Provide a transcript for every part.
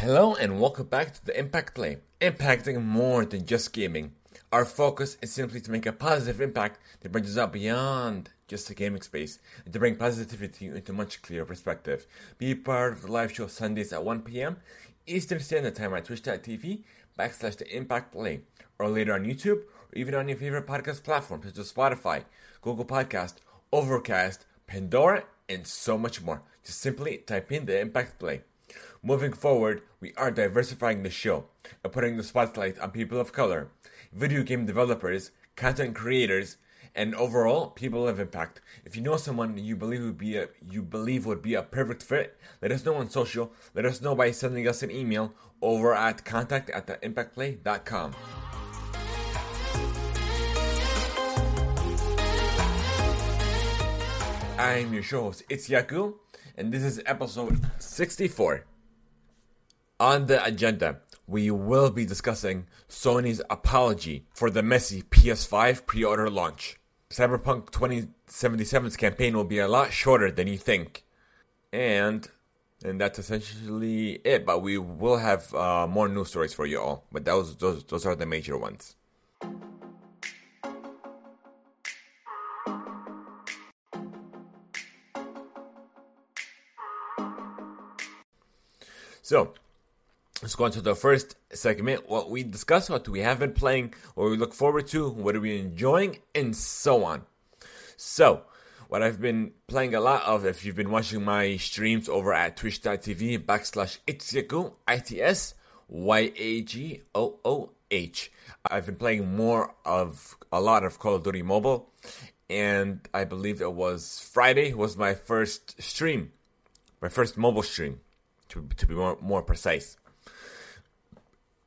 Hello and welcome back to the Impact Play, impacting more than just gaming. Our focus is simply to make a positive impact that branches out beyond just the gaming space and to bring positivity into much clearer perspective. Be part of the live show Sundays at 1 p.m. Eastern Standard Time at twitch.tv backslash the Impact Play or later on YouTube or even on your favorite podcast platform such as Spotify, Google Podcast, Overcast, Pandora, and so much more. Just simply type in the Impact Play. Moving forward, we are diversifying the show and putting the spotlight on people of color, video game developers, content creators, and overall people of impact. If you know someone you believe would be a you believe would be a perfect fit, let us know on social. Let us know by sending us an email over at contact at theimpactplay.com. I'm your show host, it's Yaku, and this is episode 64. On the agenda, we will be discussing Sony's apology for the messy PS5 pre order launch. Cyberpunk 2077's campaign will be a lot shorter than you think. And and that's essentially it. But we will have uh, more news stories for you all. But those those those are the major ones. So let's go on to the first segment. What we discuss, what we have been playing, what we look forward to, what are we enjoying, and so on. So, what I've been playing a lot of, if you've been watching my streams over at twitch.tv backslash Itsyaku, I-T-S, Y-A-G-O-O-H. I've been playing more of, a lot of Call of Duty Mobile, and I believe it was Friday was my first stream, my first mobile stream, to, to be more, more precise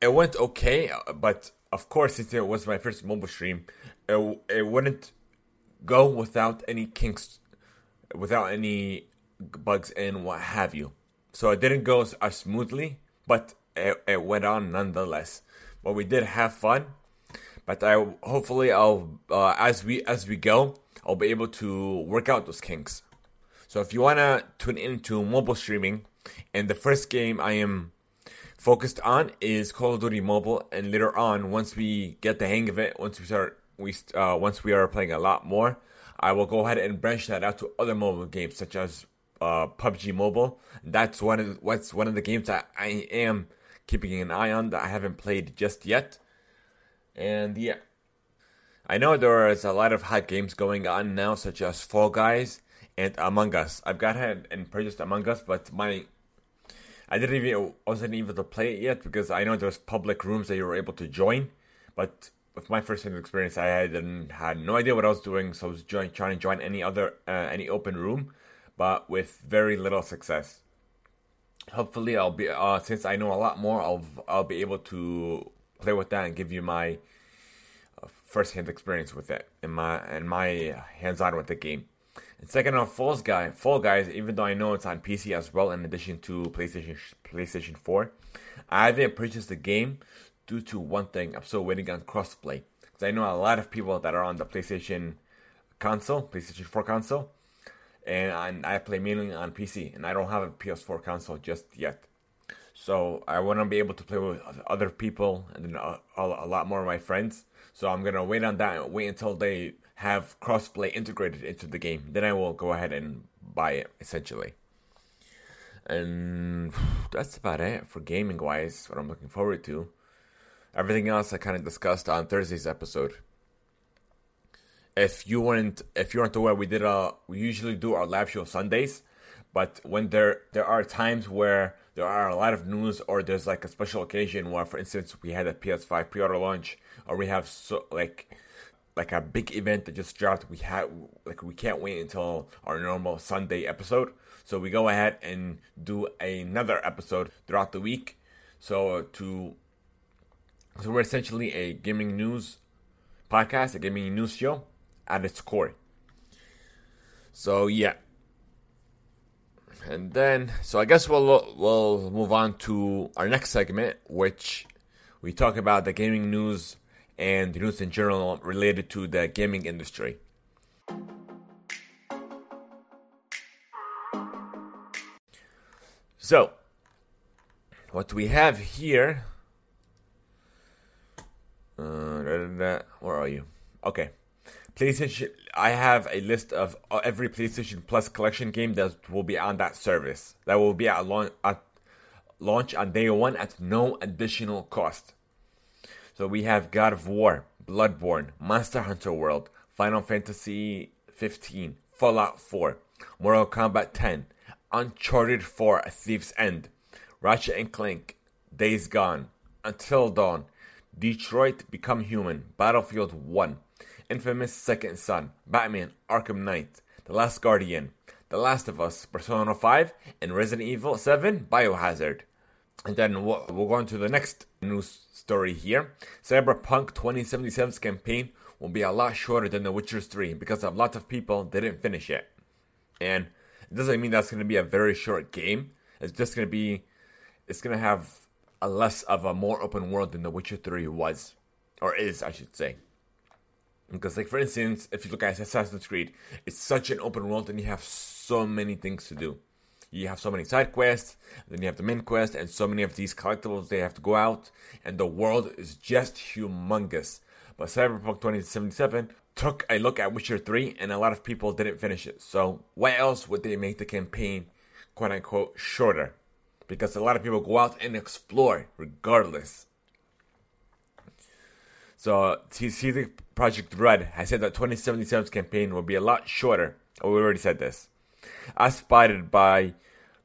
it went okay, but of course, since it was my first mobile stream, it, it wouldn't go without any kinks, without any bugs and what have you. So it didn't go as smoothly, but it, it went on nonetheless. But we did have fun. But I hopefully I'll uh, as we as we go, I'll be able to work out those kinks. So if you wanna tune into mobile streaming, and the first game I am focused on is Call of Duty Mobile, and later on, once we get the hang of it, once we start, we uh, once we are playing a lot more, I will go ahead and branch that out to other mobile games such as uh, PUBG Mobile. That's one of what's one of the games that I am keeping an eye on that I haven't played just yet. And yeah, I know there is a lot of hot games going on now, such as Fall Guys and Among Us. I've got ahead and purchased Among Us, but my I didn't even wasn't able to play it yet because I know there's public rooms that you were able to join, but with my first experience, I had had no idea what I was doing, so I was join, trying to join any other uh, any open room, but with very little success. Hopefully, I'll be uh, since I know a lot more, I'll I'll be able to play with that and give you my uh, first hand experience with it and my and my hands on with the game. And second on Falls Guy, Fall Guys, even though I know it's on PC as well, in addition to PlayStation PlayStation 4, I haven't purchased the game due to one thing. I'm still waiting on crossplay because I know a lot of people that are on the PlayStation console, PlayStation 4 console, and I, play mainly on PC, and I don't have a PS4 console just yet. So I want to be able to play with other people and a, a, a lot more of my friends. So I'm gonna wait on that wait until they have crossplay integrated into the game, then I will go ahead and buy it essentially. And that's about it for gaming wise, what I'm looking forward to. Everything else I kind of discussed on Thursday's episode. If you weren't if you aren't aware, we did a we usually do our live show Sundays, but when there there are times where there are a lot of news or there's like a special occasion where, for instance, we had a PS5 pre-order launch or we have so like like a big event that just dropped. We had like we can't wait until our normal Sunday episode. So we go ahead and do another episode throughout the week. So to so we're essentially a gaming news podcast, a gaming news show at its core. So yeah. And then so I guess we'll we'll move on to our next segment which we talk about the gaming news and news in general related to the gaming industry. So, what we have here. Uh, where are you? Okay. PlayStation. I have a list of every PlayStation Plus collection game that will be on that service. That will be at launch on day one at no additional cost. So we have God of War, Bloodborne, Monster Hunter World, Final Fantasy 15, Fallout 4, Mortal Kombat 10, Uncharted 4, A Thief's End, Ratchet and Clank, Days Gone, Until Dawn, Detroit Become Human, Battlefield 1, Infamous Second Son, Batman Arkham Knight, The Last Guardian, The Last of Us, Persona 5, and Resident Evil 7 Biohazard. And then we'll, go on to the next news story here. Cyberpunk 2077's campaign will be a lot shorter than The Witcher 3 because a lot of people didn't finish it. And it doesn't mean that's going to be a very short game. It's just going to be, it's going to have a less of a more open world than The Witcher 3 was. Or is, I should say. Because, like, for instance, if you look at Assassin's Creed, it's such an open world and you have so many things to do. You have so many side quests, then you have the main quest, and so many of these collectibles they have to go out, and the world is just humongous. But Cyberpunk 2077 took a look at Witcher 3, and a lot of people didn't finish it. So, why else would they make the campaign, quote unquote, shorter? Because a lot of people go out and explore regardless. So, CD Projekt Red has said that 2077's campaign will be a lot shorter. Oh, we already said this. As spotted by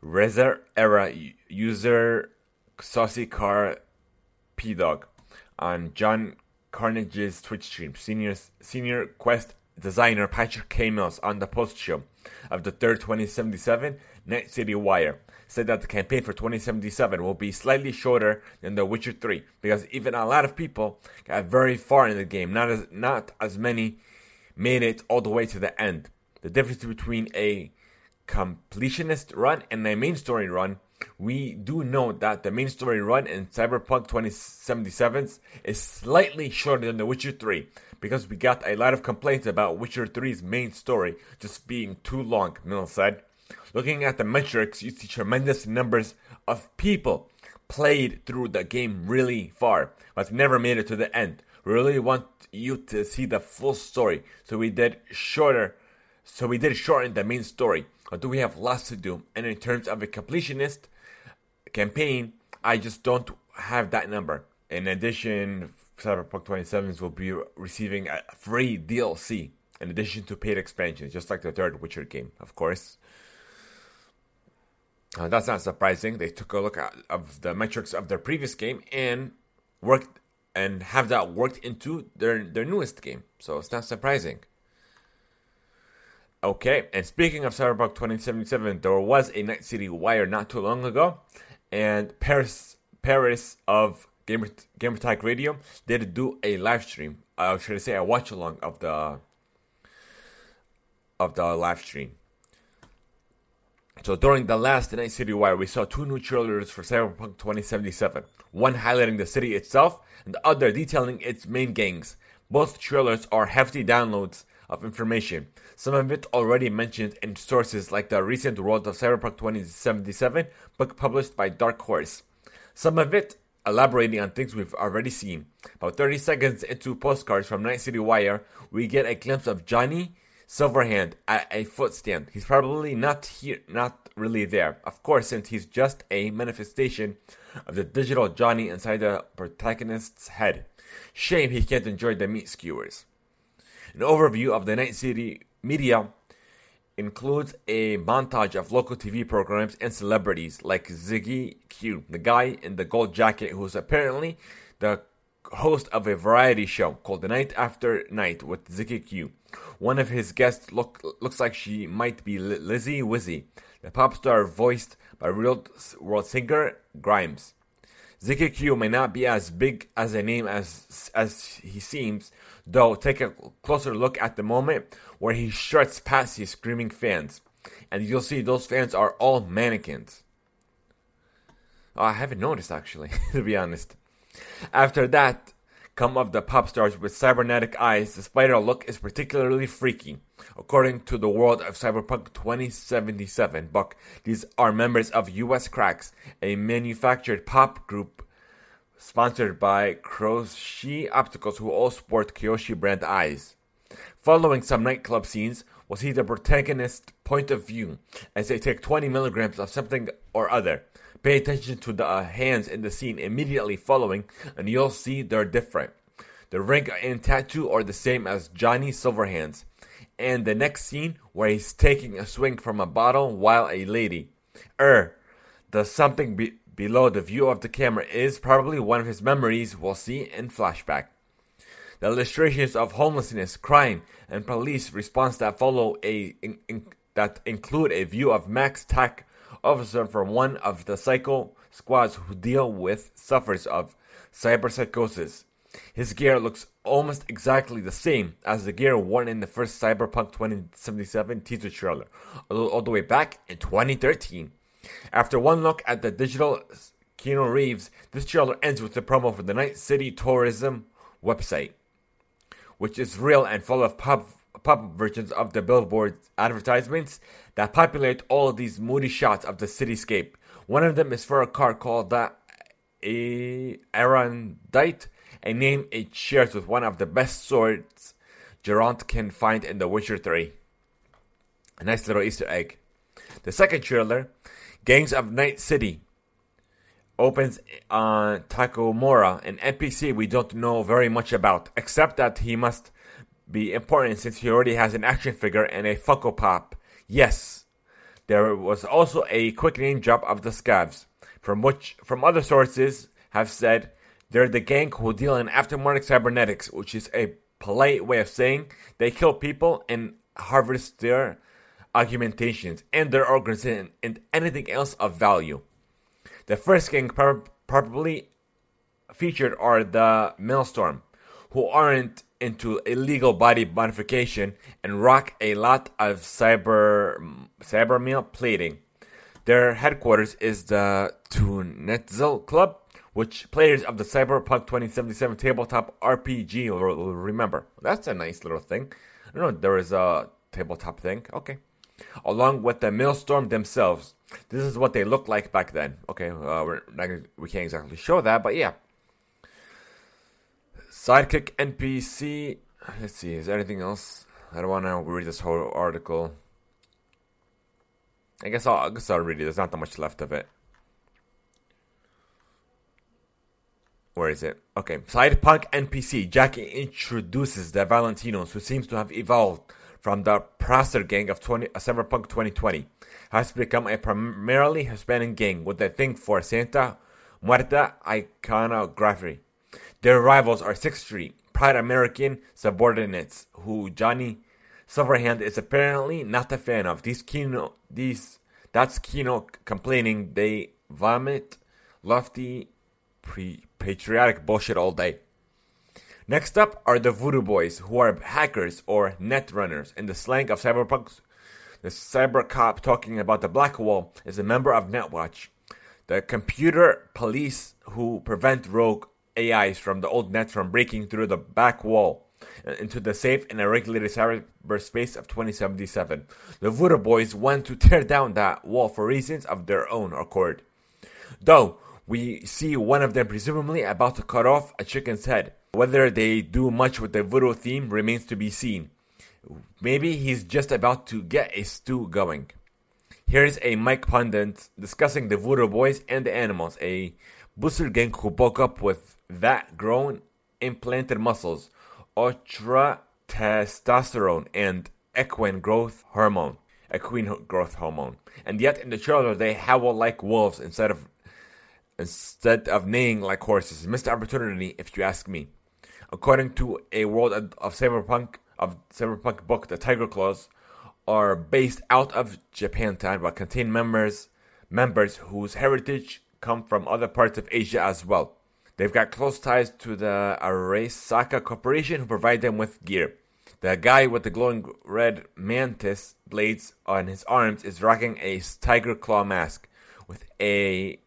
Rezer Era user Saucy Car P Dog on John Carnage's Twitch stream. Senior senior quest designer Patrick. Mills on the post show of the third 2077 Night City Wire said that the campaign for 2077 will be slightly shorter than The Witcher 3 because even a lot of people got very far in the game. Not as not as many made it all the way to the end. The difference between a completionist run and a main story run, we do know that the main story run in Cyberpunk 2077 is slightly shorter than The Witcher 3 because we got a lot of complaints about Witcher 3's main story just being too long, Mill said. Looking at the metrics, you see tremendous numbers of people played through the game really far, but never made it to the end. We really want you to see the full story, so we did shorter. So we did shorten the main story. But do we have lots to do? And in terms of a completionist campaign, I just don't have that number. In addition, Cyberpunk 27 will be receiving a free DLC in addition to paid expansions, just like the third Witcher game, of course. Uh, that's not surprising. They took a look at of the metrics of their previous game and worked and have that worked into their their newest game. So it's not surprising. Okay, and speaking of Cyberpunk 2077, there was a Night City Wire not too long ago, and Paris Paris of Gamer Radio did do a live stream. Uh, should I say a watch along of the of the live stream. So during the last Night City Wire, we saw two new trailers for Cyberpunk 2077. One highlighting the city itself, and the other detailing its main gangs. Both trailers are hefty downloads of information, some of it already mentioned in sources like the recent World of Cyberpunk 2077 book published by Dark Horse. Some of it elaborating on things we've already seen. About 30 seconds into postcards from Night City Wire, we get a glimpse of Johnny Silverhand at a footstand. He's probably not here, not really there. Of course, since he's just a manifestation of the digital Johnny inside the protagonist's head. Shame he can't enjoy the meat skewers. An overview of the Night City media includes a montage of local TV programs and celebrities like Ziggy Q, the guy in the gold jacket who's apparently the host of a variety show called The Night After Night with Ziggy Q. One of his guests look, looks like she might be Lizzy Wizzy, the pop star voiced by real world singer Grimes. Ziggy Q may not be as big as a name as as he seems, though take a closer look at the moment where he struts past his screaming fans, and you'll see those fans are all mannequins. Oh, I haven't noticed actually, to be honest. After that come of the pop stars with cybernetic eyes, the spider look is particularly freaky. According to the world of Cyberpunk 2077 Buck, these are members of Us Cracks, a manufactured pop group sponsored by Kiroshi Opticals, who all sport Kiroshi brand eyes. Following some nightclub scenes, we'll see the protagonist's point of view as they take 20 milligrams of something or other. Pay attention to the uh, hands in the scene immediately following, and you'll see they're different. The ring and tattoo are the same as Johnny Silverhand's. And the next scene where he's taking a swing from a bottle while a lady, er, does something be- below the view of the camera is probably one of his memories we'll see in flashback. The illustrations of homelessness, crime, and police response that follow a in, in, that include a view of MaxTac officer from one of the psycho squads who deal with sufferers of cyberpsychosis. His gear looks almost exactly the same as the gear worn in the first Cyberpunk 2077 teaser trailer, all the way back in 2013. After one look at the digital Keanu Reeves, this trailer ends with the promo for the Night City Tourism website, which is real and full of pop pop versions of the billboard advertisements that populate all of these moody shots of the cityscape. One of them is for a car called the Aerondight, a name it shares with one of the best swords Geralt can find in The Witcher 3. A nice little Easter egg. The second trailer, Gangs of Night City, opens uh, on Takemura, an NPC we don't know very much about, except that he must be important since he already has an action figure and a Funko Pop. Yes, there was also a quick name drop of the Scavs, from which from other sources have said they're the gang who deal in aftermarket cybernetics, which is a polite way of saying they kill people and harvest their augmentations and their organs and, anything else of value. The first gang probably featured are the Maelstrom, who aren't into illegal body modification and rock a lot of cyber cybermeal plating. Their headquarters is the Tunetzel Club, which players of the Cyberpunk 2077 tabletop RPG will remember. That's a nice little thing. I don't know there is a tabletop thing. Okay. Along with the Maelstrom themselves. This is what they looked like back then. Okay, uh, we're not gonna, we can't exactly show that, but yeah. Sidekick NPC. Let's see, is there anything else? I don't want to read this whole article. I guess I'll, I guess I'll read it. There's not that much left of it. Where is it? Okay. Sidepunk NPC. Jackie introduces the Valentinos, who seems to have evolved from the Prosser gang of 20, uh, Cyberpunk 2020. Has become a primarily Hispanic gang with a thing for Santa Muerte iconography. Their rivals are Sixth Street, Pride American subordinates, who Johnny Silverhand is apparently not a fan of. These Kino, these that's Kino complaining they vomit lofty pre- patriotic bullshit all day. Next up are the Voodoo Boys, who are hackers or net runners. In the slang of cyberpunk, the cyber cop talking about the Black Wall is a member of Netwatch, the computer police who prevent rogue AIs from the old net from breaking through the back wall uh, into the safe and regulated cyberspace of 2077. The Voodoo Boys want to tear down that wall for reasons of their own accord. Though, we see one of them presumably about to cut off a chicken's head. Whether they do much with the voodoo theme remains to be seen. Maybe he's just about to get a stew going. Here's a Mike Pundit discussing the Voodoo Boys and the animals, a Booster gang who bulk up with that grown implanted muscles, ultra testosterone, and equine growth hormone. Equine growth hormone. And yet in the trailer they howl like wolves instead of instead of neighing like horses. Missed opportunity, if you ask me. According to a world of cyberpunk of cyberpunk book, the Tiger Claws are based out of Japantown, but contain members members whose heritage come from other parts of Asia as well. They've got close ties to the Arasaka Corporation who provide them with gear. The guy with the glowing red mantis blades on his arms is rocking a tiger claw mask with a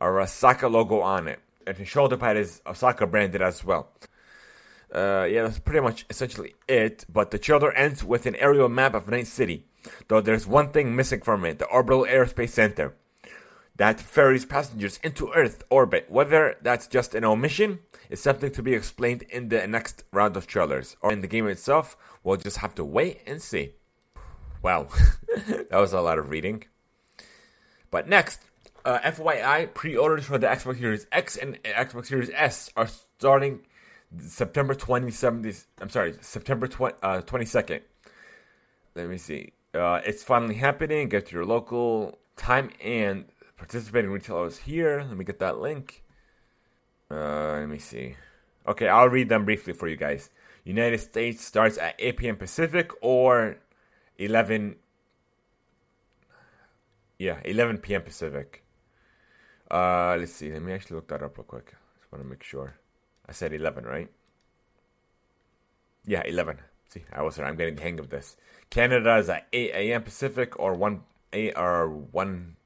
Arasaka logo on it. And his shoulder pad is Osaka branded as well. Uh, yeah, that's pretty much essentially it. But the trailer ends with an aerial map of Night City, though there's one thing missing from it: the Orbital Aerospace Center that ferries passengers into Earth orbit. Whether that's just an omission is something to be explained in the next round of trailers, or in the game itself. We'll just have to wait and see. Wow, that was a lot of reading. But next, uh, FYI, pre-orders for the Xbox Series X and Xbox Series S are starting September 27th. I'm sorry, September 20, uh, 22nd. Let me see. Uh, it's finally happening. Get to your local time and participating retailers here. Let me get that link. Uh, let me see. Okay, I'll read them briefly for you guys. United States starts at 8 p.m. Pacific or 11. Yeah, 11 p.m. Pacific. Uh, let's see. Let me actually look that up real quick. Just want to make sure. I said 11, right? Yeah, 11. See, I was there. I'm getting the hang of this. Canada is at 8 a.m. Pacific or 1 8 or 1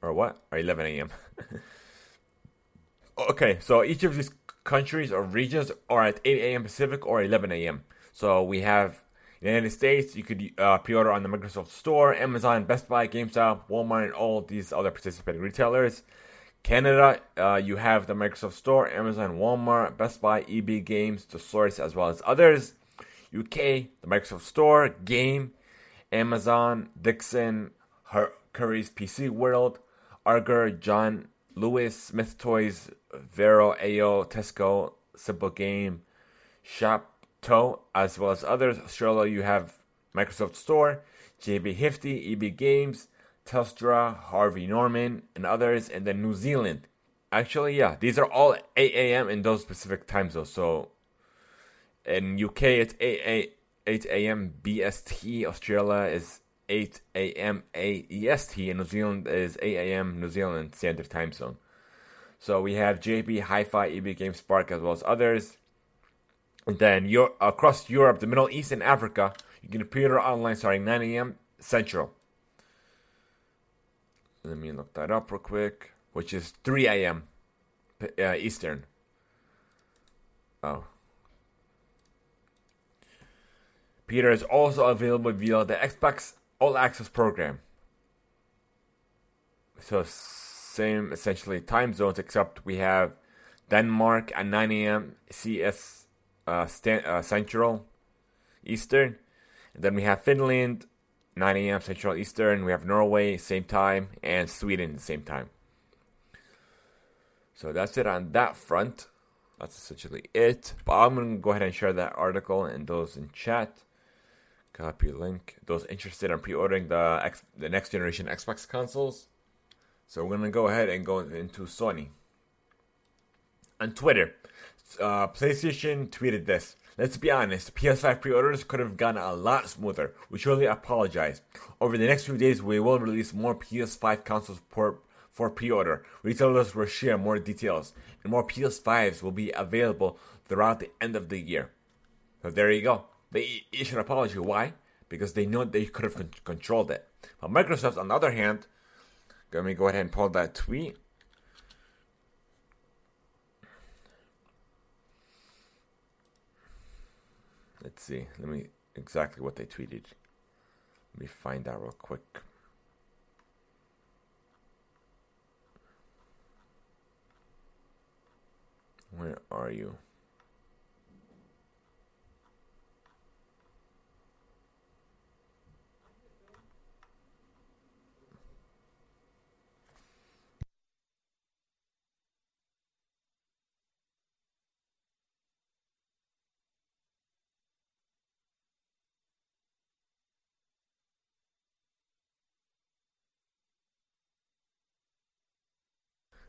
or what? Or 11 a.m. okay, so each of these countries or regions are at 8 a.m. Pacific or 11 a.m. So we have United States, you could uh, pre-order on the Microsoft Store, Amazon, Best Buy, GameStop, Walmart, and all these other participating retailers. Canada, uh, you have the Microsoft Store, Amazon, Walmart, Best Buy, EB Games, The Source, as well as others. UK, the Microsoft Store, Game, Amazon, Dixon, Her- Curry's PC World, Argos, John Lewis, Smyths Toys, Vero, AO, Tesco, Simple Game, Shopto, as well as others. Australia, you have Microsoft Store, JB Hi-Fi, EB Games, Telstra, Harvey Norman, and others. And then New Zealand. Actually, yeah, these are all 8 a.m. in those specific time zones. So in UK, it's 8, 8 a.m. BST. Australia is 8 a.m. AEST, and New Zealand is 8 a.m. New Zealand Standard Time Zone. So we have JB, Hi-Fi, EB Game Spark, as well as others. And then you're, across Europe, the Middle East, and Africa, you can pre-order online starting 9 a.m. Central. Let me look that up real quick, which is 3 a.m. Uh, Eastern. Oh. Peter is also available via the Xbox All Access program. So same essentially time zones, except we have Denmark at 9 a.m. CS uh, uh, Central Eastern, and then we have Finland 9 a.m. Central Eastern. We have Norway same time and Sweden same time. So that's it on that front. That's essentially it. But I'm gonna go ahead and share that article and those in chat. Copy link. Those interested in pre-ordering the the next generation Xbox consoles. So we're gonna go ahead and go into Sony. On Twitter, uh, PlayStation tweeted this. Let's be honest, PS5 pre-orders could have gone a lot smoother. We surely apologize. Over the next few days, we will release more PS5 consoles for, for pre-order. Retailers will share more details, and more PS5s will be available throughout the end of the year. So there you go. They issue an apology. Why? Because they know they could have con- controlled it. But Microsoft, on the other hand, let me go ahead and pull that tweet. Let's see. Let me exactly what they tweeted. Let me find out real quick. Where are you?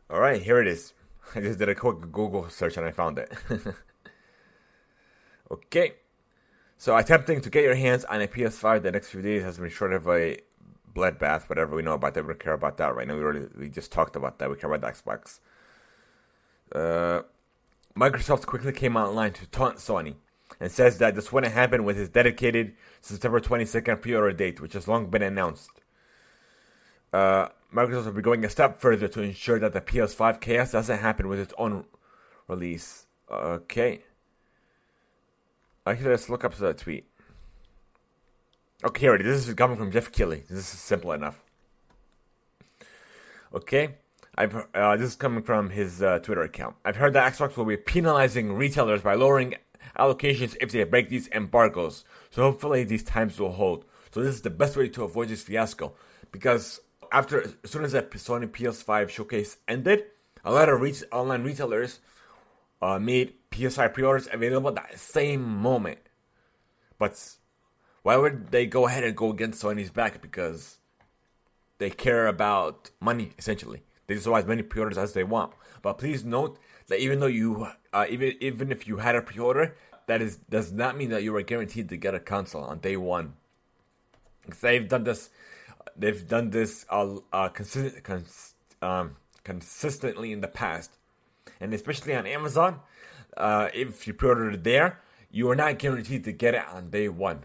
All right, here it is. I just did a quick Google search and I found it. okay. So attempting to get your hands on a PS5 the next few days has been short of a bloodbath, whatever we know about that. We don't care about that right now. We already we just talked about that. We care about the Xbox. Uh, Microsoft quickly came online to taunt Sony and says that this wouldn't happen with his dedicated September 22nd pre-order date, which has long been announced. Uh, Microsoft will be going a step further to ensure that the PS5 chaos doesn't happen with its own release. Okay. Actually, let's look up that tweet. Okay, here it is. This is coming from Jeff Keighley. This is simple enough. Okay, I've uh, this is coming from his uh, Twitter account. I've heard that Xbox will be penalizing retailers by lowering allocations if they break these embargoes. So hopefully these times will hold. So this is the best way to avoid this fiasco because after as soon as that Sony PS5 showcase ended, a lot of re- online retailers uh, made PS5 pre-orders available that same moment. But why would they go ahead and go against Sony's back? Because they care about money essentially. They just want as many pre-orders as they want. But please note that even though you, uh, even even if you had a pre-order, that is does not mean that you are guaranteed to get a console on day one. They've done this they've done this uh, uh, cons- um, consistently in the past, and especially on Amazon. Uh, if you pre-order it there, you are not guaranteed to get it on day one.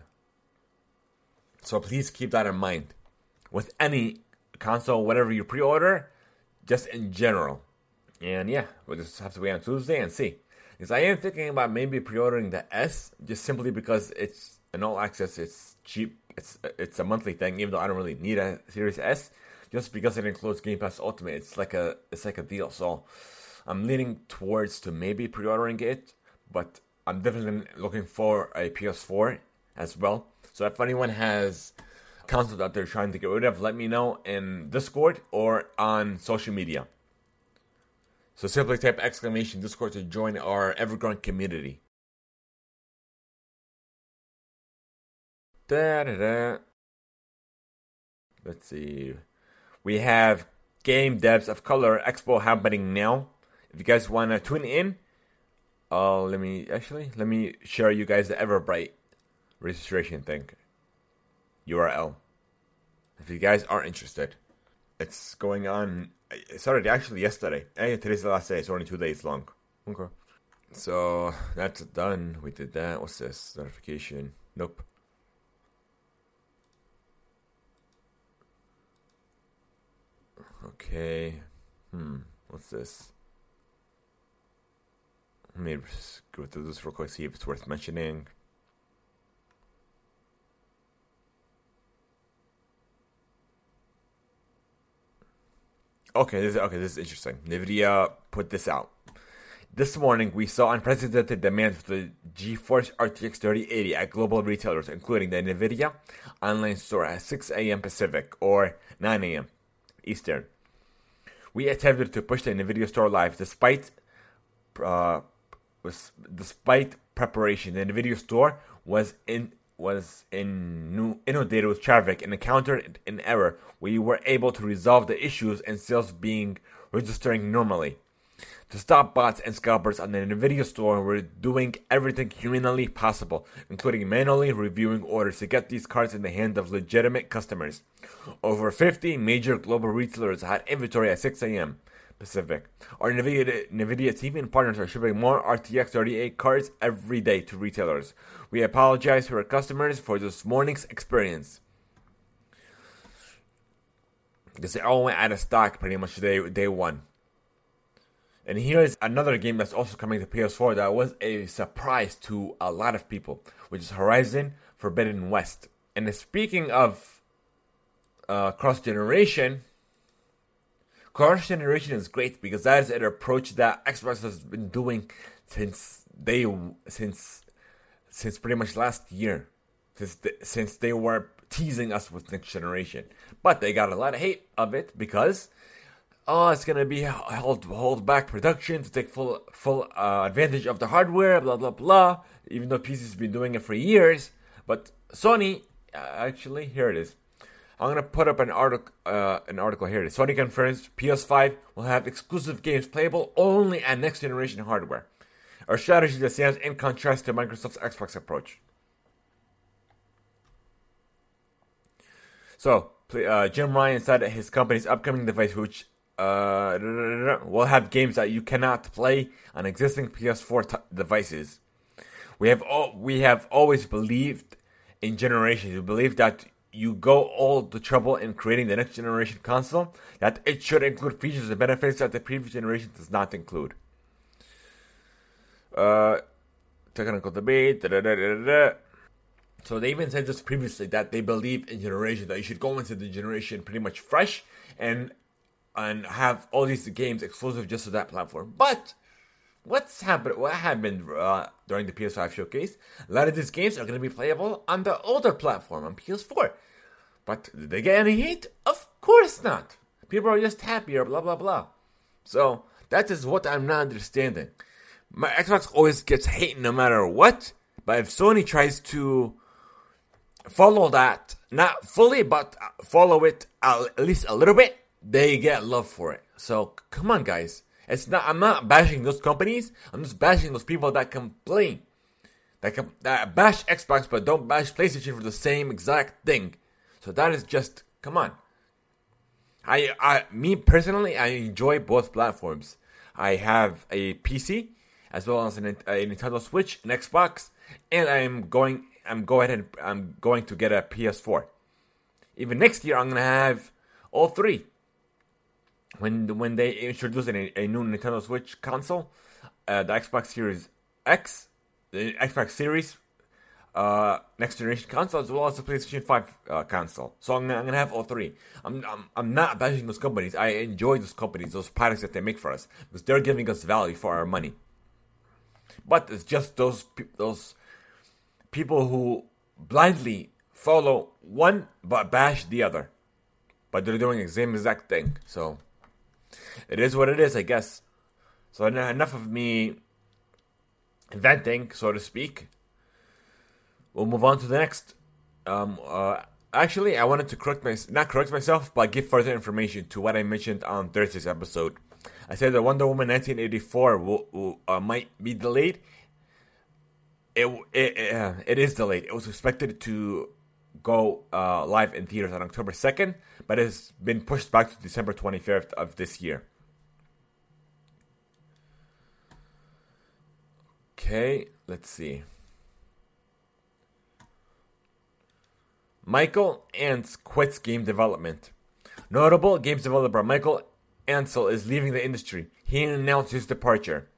So please keep that in mind with any console, whatever you pre-order, just in general. And yeah, we'll just have to wait on Tuesday and see. Because I am thinking about maybe pre-ordering the S, just simply because it's an all access, it's cheap it's it's a monthly thing, even though I don't really need a Series S, just because it includes Game Pass Ultimate. It's like a it's like a deal. So I'm leaning towards to maybe pre-ordering it, but I'm definitely looking for a PS4 as well. So if anyone has consoles that they're trying to get rid of, let me know in Discord or on social media. So simply type exclamation Discord to join our ever-growing community. Da, da, da. Let's see. We have Game Devs of Color Expo happening now. If you guys want to tune in, uh, let me actually let me share you guys the Eventbrite registration thing URL. If you guys are interested, it's going on. It started actually yesterday. Hey, today's the last day. It's only two days long. Okay. So that's done. We did that. What's this? Notification. Nope. Okay. Hmm. What's this? Maybe just go through this real quick, see if it's worth mentioning. Okay, this is, okay, this is interesting. Nvidia put this out. This morning, we saw unprecedented demand for the GeForce RTX 3080 at global retailers, including the Nvidia online store at 6 a.m. Pacific or 9 a.m. Eastern. We attempted to push the NVIDIA store live despite uh, despite preparation. The NVIDIA store was in was in inundated with traffic and encountered an error. We were able to resolve the issues and sales being registering normally. To stop bots and scalpers on the NVIDIA store, we're doing everything humanly possible, including manually reviewing orders to get these cards in the hands of legitimate customers. Over 50 major global retailers had inventory at 6 a.m. Pacific. Our NVIDIA, NVIDIA team and partners are shipping more RTX 3080 cards every day to retailers. We apologize to our customers for this morning's experience. Because they all went out of stock pretty much day, day one. And here's another game that's also coming to PS4 that was a surprise to a lot of people, which is Horizon Forbidden West. And speaking of uh, cross generation, cross generation is great because that is an approach that Xbox has been doing since they since since pretty much last year, since the, since they were teasing us with next generation. But they got a lot of hate of it because oh, it's gonna be hold hold back production to take full full uh, advantage of the hardware, blah blah blah. Even though PC's been doing it for years, but Sony uh, actually here it is. I'm gonna put up an article. Uh, an article here. Sony confirms PS5 will have exclusive games playable only at next generation hardware. A strategy that stands in contrast to Microsoft's Xbox approach. So, uh, Jim Ryan said that his company's upcoming device, which uh, we'll have games that you cannot play on existing PS4 t- devices. We have all, we have always believed in generations. We believe that you go all the trouble in creating the next generation console, that it should include features and benefits that the previous generation does not include. Uh, technical debate. Da, da, da, so they even said this previously that they believe in generation that you should go into the generation pretty much fresh and and have all these games exclusive just to that platform. But what's happened? What happened uh, during the PS5 showcase? A lot of these games are going to be playable on the older platform on PS4. But did they get any hate? Of course not. People are just happier. Blah blah blah. So that is what I'm not understanding. My Xbox always gets hate no matter what. But if Sony tries to follow that, not fully, but follow it at least a little bit, they get love for it. So come on, guys. It's not. I'm not bashing those companies. I'm just bashing those people that complain, that com- that bash Xbox but don't bash PlayStation for the same exact thing. So that is just come on. I, I, me personally, I enjoy both platforms. I have a PC as well as an, a Nintendo Switch, an Xbox, and I'm going I'm go ahead and I'm going to get a PS4. Even next year, I'm gonna have all three. When when they introduce a, a new Nintendo Switch console, uh, the Xbox Series X, the Xbox Series, uh, next generation console, as well as the PlayStation Five uh, console. So I'm, I'm, gonna have all three. I'm, I'm I'm not bashing those companies. I enjoy those companies, those products that they make for us, because they're giving us value for our money. But it's just those those people who blindly follow one but bash the other. But they're doing the same exact thing. So it is what it is, I guess. So enough of me venting, so to speak. We'll move on to the next. Um, uh, actually, I wanted to correct my not correct myself, but give further information to what I mentioned on Thursday's episode. I said that Wonder Woman 1984 will, will uh, might be delayed it it uh, it is delayed. It was expected to go uh, live in theaters on October second, but it's been pushed back to December twenty fifth of this year. Okay, let's see. Michael Ants quits game development. Notable games developer Michael Ancel is leaving the industry. He announced his departure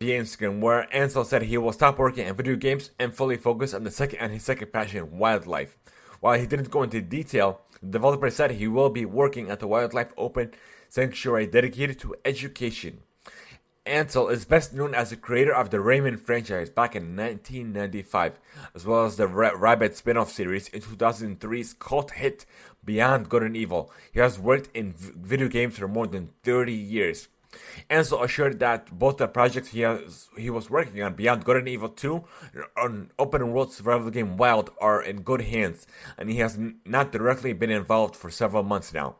via Instagram, where Ancel said he will stop working on video games and fully focus on the second and his second passion, wildlife. While he didn't go into detail, the developer said he will be working at the Wildlife Open Sanctuary dedicated to education. Ancel is best known as the creator of the Rayman franchise back in 1995, as well as the Rabbit spin-off series in 2003's cult hit Beyond Good and Evil. He has worked in video games for more than 30 years. Ancel assured that both the projects he has he was working on, Beyond Good and Evil 2, and open world survival game Wild, are in good hands, and he has not directly been involved for several months now.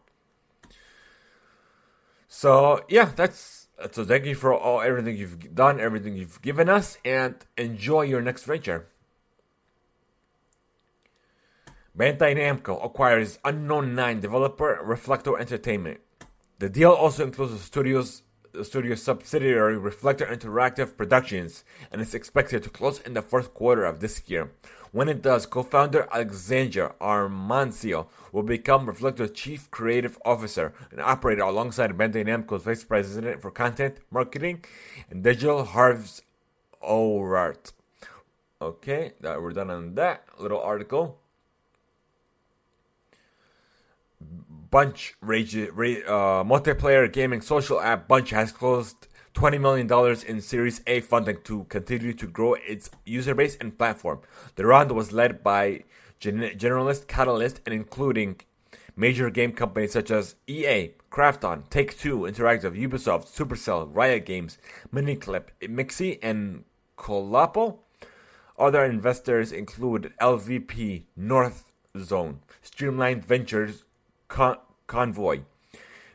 So yeah, that's so. Thank you for all everything you've done, everything you've given us, and enjoy your next venture. Bandai Namco acquires Unknown Nine developer Reflector Entertainment. The deal also includes the studio's studio subsidiary Reflector Interactive Productions and is expected to close in the fourth quarter of this year. When it does, co-founder Alexandre Amancio will become Reflector's chief creative officer and operator alongside Bandai Namco's vice president for content, marketing, and digital Harv's Orart. Okay, that we're done on that little article. Bunch rage, uh, multiplayer gaming social app Bunch has closed $20 million in Series A funding to continue to grow its user base and platform. The round was led by gen- generalist Catalyst and including major game companies such as EA, Krafton, Take Two, Interactive, Ubisoft, Supercell, Riot Games, Miniclip, Mixi, and Colapo. Other investors include LVP, North Zone, Streamlined Ventures, Con- Convoy,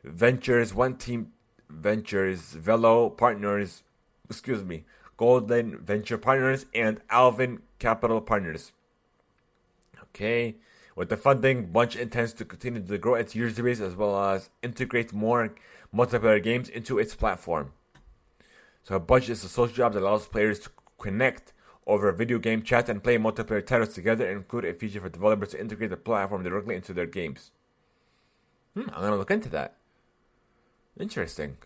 Ventures, One Team Ventures, Velo Partners, excuse me, Golden Venture Partners, and Alven Capital Partners. Okay, with the funding, Bunch intends to continue to grow its user base as well as integrate more multiplayer games into its platform. So, Bunch is a social job that allows players to connect over video game chat and play multiplayer titles together and include a feature for developers to integrate the platform directly into their games. Hmm, I'm gonna look into that. Interesting.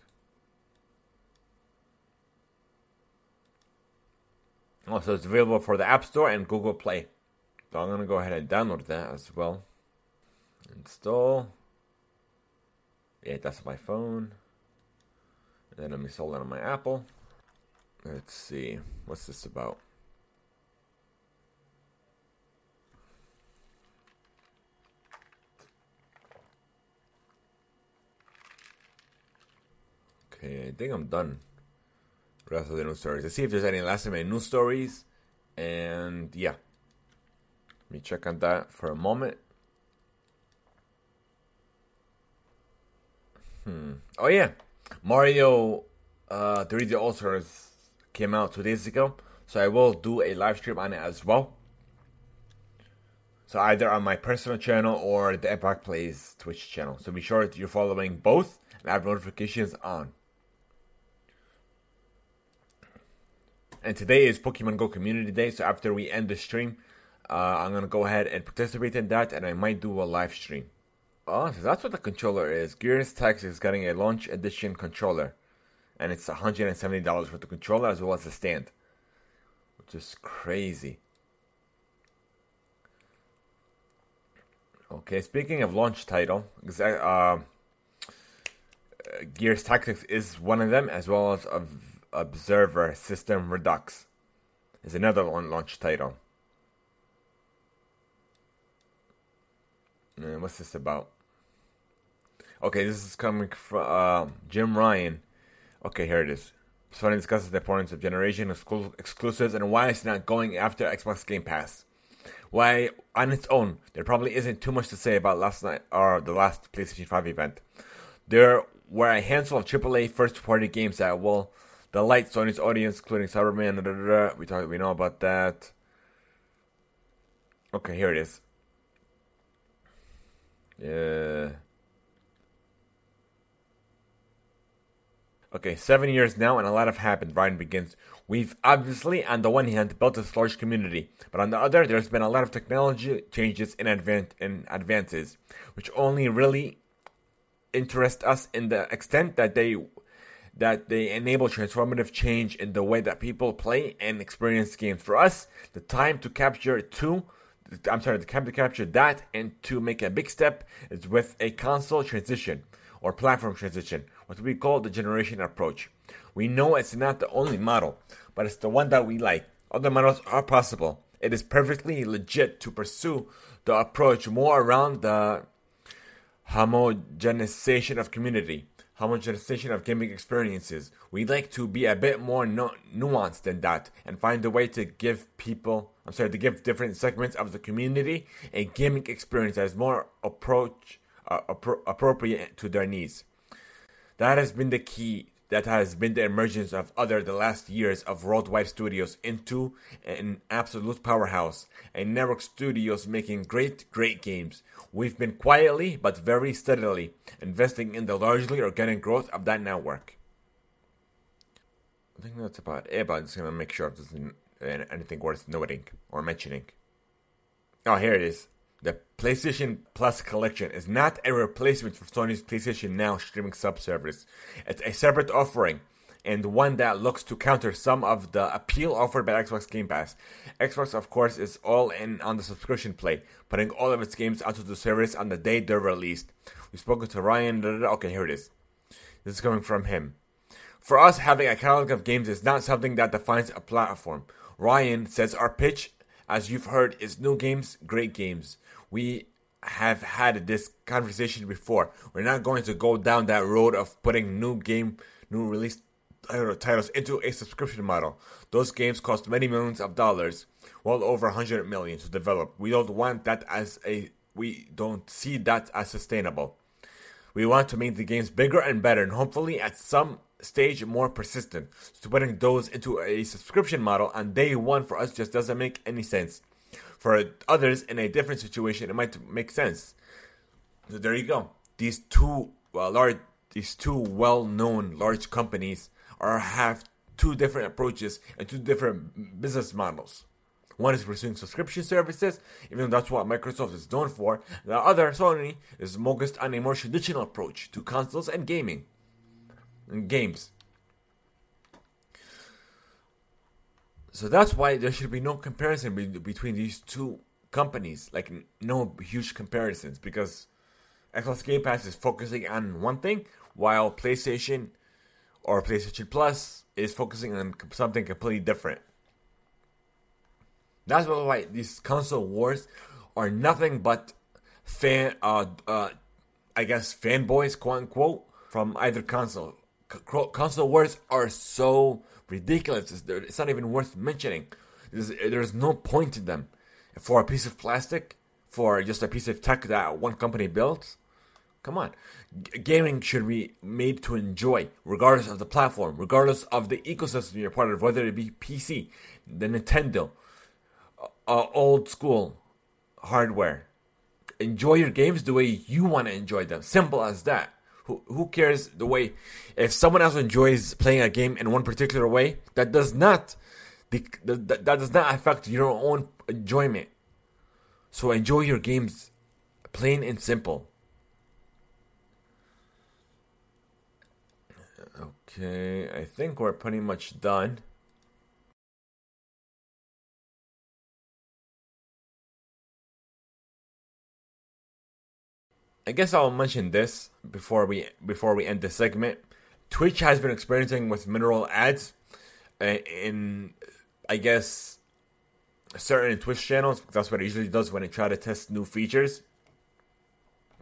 Oh, so it's available for the App Store and Google Play. So I'm gonna go ahead and download that as well. Install. Yeah, that's my phone. And then me install it on my Apple. Let's see. What's this about? Okay, I think I'm done. Rest of the news stories. Let's see if there's any last minute news stories. And yeah. Let me check on that for a moment. Hmm. Oh yeah. Mario uh 3D All Stars came out two days ago. So I will do a live stream on it as well. So either on my personal channel or the Epoch Plays Twitch channel. So be sure that you're following both and have notifications on. And today is Pokemon Go Community Day, so after we end the stream, uh, I'm gonna go ahead and participate in that, and I might do a live stream. Oh, so that's what the controller is. Gears Tactics is getting a launch edition controller, and it's $170 for the controller as well as the stand, which is crazy. Okay, speaking of launch title, uh, Gears Tactics is one of them, as well as a Observer System Redux is another one launch title. And what's this about? Okay, this is coming from uh, Jim Ryan. Okay, here it is. Sony discusses the importance of generation exclusives and why it's not going after Xbox Game Pass. Why, on its own, there probably isn't too much to say about last night or the last PlayStation 5 event. There were a handful of AAA first-party games that will the lights on his audience, including Cyberman. Da, da, da, we talk, we know about that. Okay, here it is. Yeah. Okay, seven years now, and a lot have happened. Ryan begins. We've obviously, on the one hand, built this large community, but on the other, there's been a lot of technology changes and, advan- and advances, which only really interest us in the extent that they that they enable transformative change in the way that people play and experience games. For us, the time to capture two, I'm sorry, the time to capture that and to make a big step is with a console transition or platform transition, what we call the generation approach. We know it's not the only model, but it's the one that we like. Other models are possible. It is perfectly legit to pursue the approach more around the homogenization of community homogenization of gaming experiences. We'd like to be a bit more nu- nuanced than that and find a way to give people, I'm sorry, to give different segments of the community a gaming experience that is more approach uh, appro- appropriate to their needs. That has been the key that has been the emergence of other the last years of worldwide studios into an absolute powerhouse, a network studios making great, great games. We've been quietly but very steadily investing in the largely organic growth of that network. I think that's about it, but I'm just gonna make sure if there's anything worth noting or mentioning. Oh, here it is. The PlayStation Plus collection is not a replacement for Sony's PlayStation Now streaming sub-service. It's a separate offering and one that looks to counter some of the appeal offered by Xbox Game Pass. Xbox, of course, is all in on the subscription play, putting all of its games onto the service on the day they're released. We've spoken to Ryan. Okay, here it is. This is coming from him. For us, having a catalog of games is not something that defines a platform. Ryan says our pitch, as you've heard, is new games, great games we have had this conversation before. We're not going to go down that road of putting new game, new release titles into a subscription model. Those games cost many millions of dollars, well over 100 million to develop. We don't want that as a we don't see that as sustainable. We want to make the games bigger and better and hopefully at some stage more persistent. So putting those into a subscription model on day one for us just doesn't make any sense. For others in a different situation, it might make sense. So there you go. These two well, large, these two well-known large companies are have two different approaches and two different business models. One is pursuing subscription services, even though that's what Microsoft is known for. The other, Sony, is focused on a more traditional approach to consoles and gaming. And games. So that's why there should be no comparison be- between these two companies. Like, no huge comparisons. Because Xbox Game Pass is focusing on one thing, while PlayStation or PlayStation Plus is focusing on something completely different. That's why these console wars are nothing but fan, uh, uh, I guess fanboys, quote unquote, from either console. C- console wars are so ridiculous. It's, it's, not even worth mentioning. There's, there's no point in them. For a piece of plastic, for just a piece of tech that one company built, come on. G- gaming should be made to enjoy, regardless of the platform, regardless of the ecosystem you're part of, whether it be PC, the Nintendo, uh, old school hardware. Enjoy your games the way you want to enjoy them. Simple as that. Who, who cares the way? If someone else enjoys playing a game in one particular way, that does not that, that does not affect your own enjoyment. So enjoy your games, plain and simple. Okay, I think we're pretty much done. I guess I'll mention this before we before we end the segment. Twitch has been experiencing with mid-roll ads uh, in, I guess, certain Twitch channels. That's what it usually does when it try to test new features.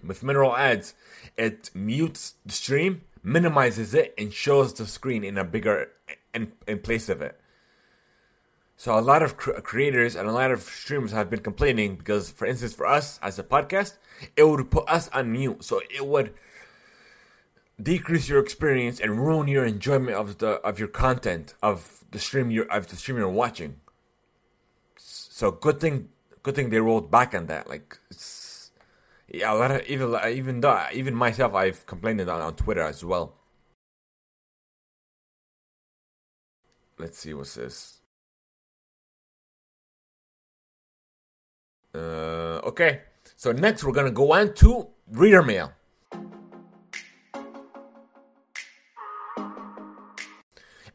With mid-roll ads, it mutes the stream, minimizes it, and shows the screen in a bigger in, in place of it. So a lot of cr- creators and a lot of streamers have been complaining because, for instance, for us as a podcast, it would put us on mute, so it would decrease your experience and ruin your enjoyment of the of your content of the stream you of the stream you're watching. So good thing, good thing they rolled back on that. Like, yeah, a lot of even even though even myself, I've complained on on Twitter as well. Let's see what's this. Uh, okay. So next we're gonna go on to reader mail.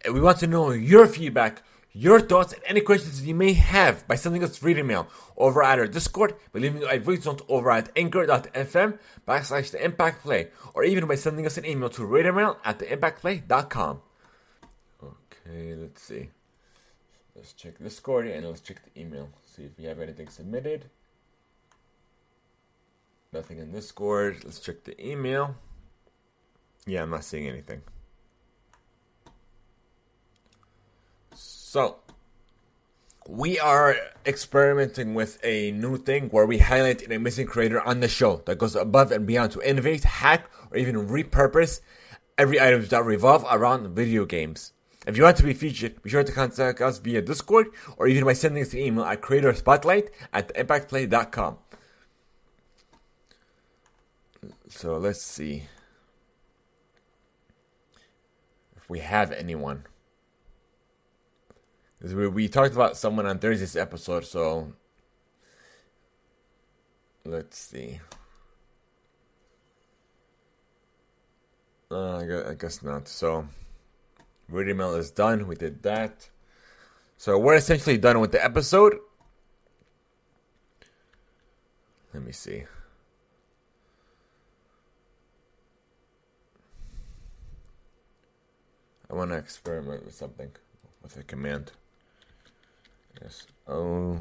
And we want to know your feedback, your thoughts, and any questions you may have by sending us reader mail over at our Discord, by leaving a voice note over at anchor.fm backslash the impact play, or even by sending us an email to readermail at the theimpactplay.com. Okay, let's see. Let's check Discord and let's check the email. See if we have anything submitted. Nothing in Discord. Let's check the email. Yeah, I'm not seeing anything. So, we are experimenting with a new thing where we highlight an amazing creator on the show that goes above and beyond to innovate, hack, or even repurpose every item that revolve around video games. If you want to be featured, be sure to contact us via Discord or even by sending us an email at creatorspotlight at impactplay.com. So let's see if we have anyone. We, we talked about someone on Thursday's episode, so let's see. Uh, I, guess, I guess not. So. Read email is done. We did that. So we're essentially done with the episode. Let me see. I want to experiment with something with a command. Yes. Oh.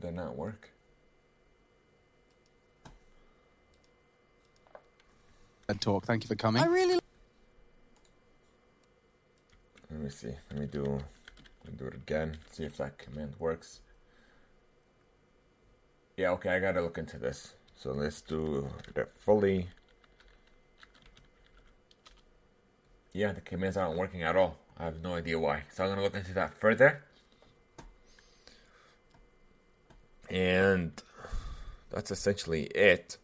Did that not work? Talk. Thank you for coming. I really. Let me see. Let me do. Let me do it again. See if that command works. Yeah. Okay. I gotta look into this. So let's do that fully. Yeah, the commands aren't working at all. I have no idea why. So I'm gonna look into that further. And that's essentially it.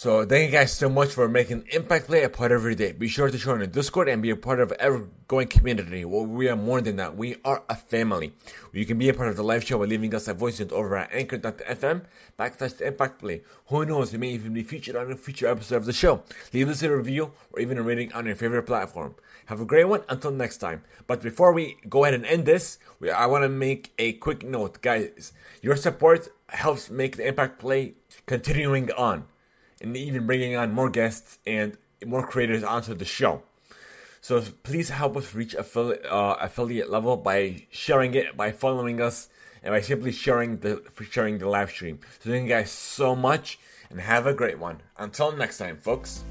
So thank you guys so much for making Impact Play a part of your day. Be sure to join the Discord and be a part of ever growing community. Well, we are more than that. We are a family. You can be a part of the live show by leaving us a voice note over at anchor.fm backslash Impact Play. Who knows, we may even be featured on a future episode of the show. Leave us a review or even a rating on your favorite platform. Have a great one until next time. But before we go ahead and end this, we, I want to make a quick note. Guys, your support helps make the Impact Play continuing on and even bringing on more guests and more creators onto the show. So please help us reach affili- uh, affiliate level by sharing it, by following us, and by simply sharing the sharing the live stream. So thank you guys so much, and have a great one. Until next time, folks.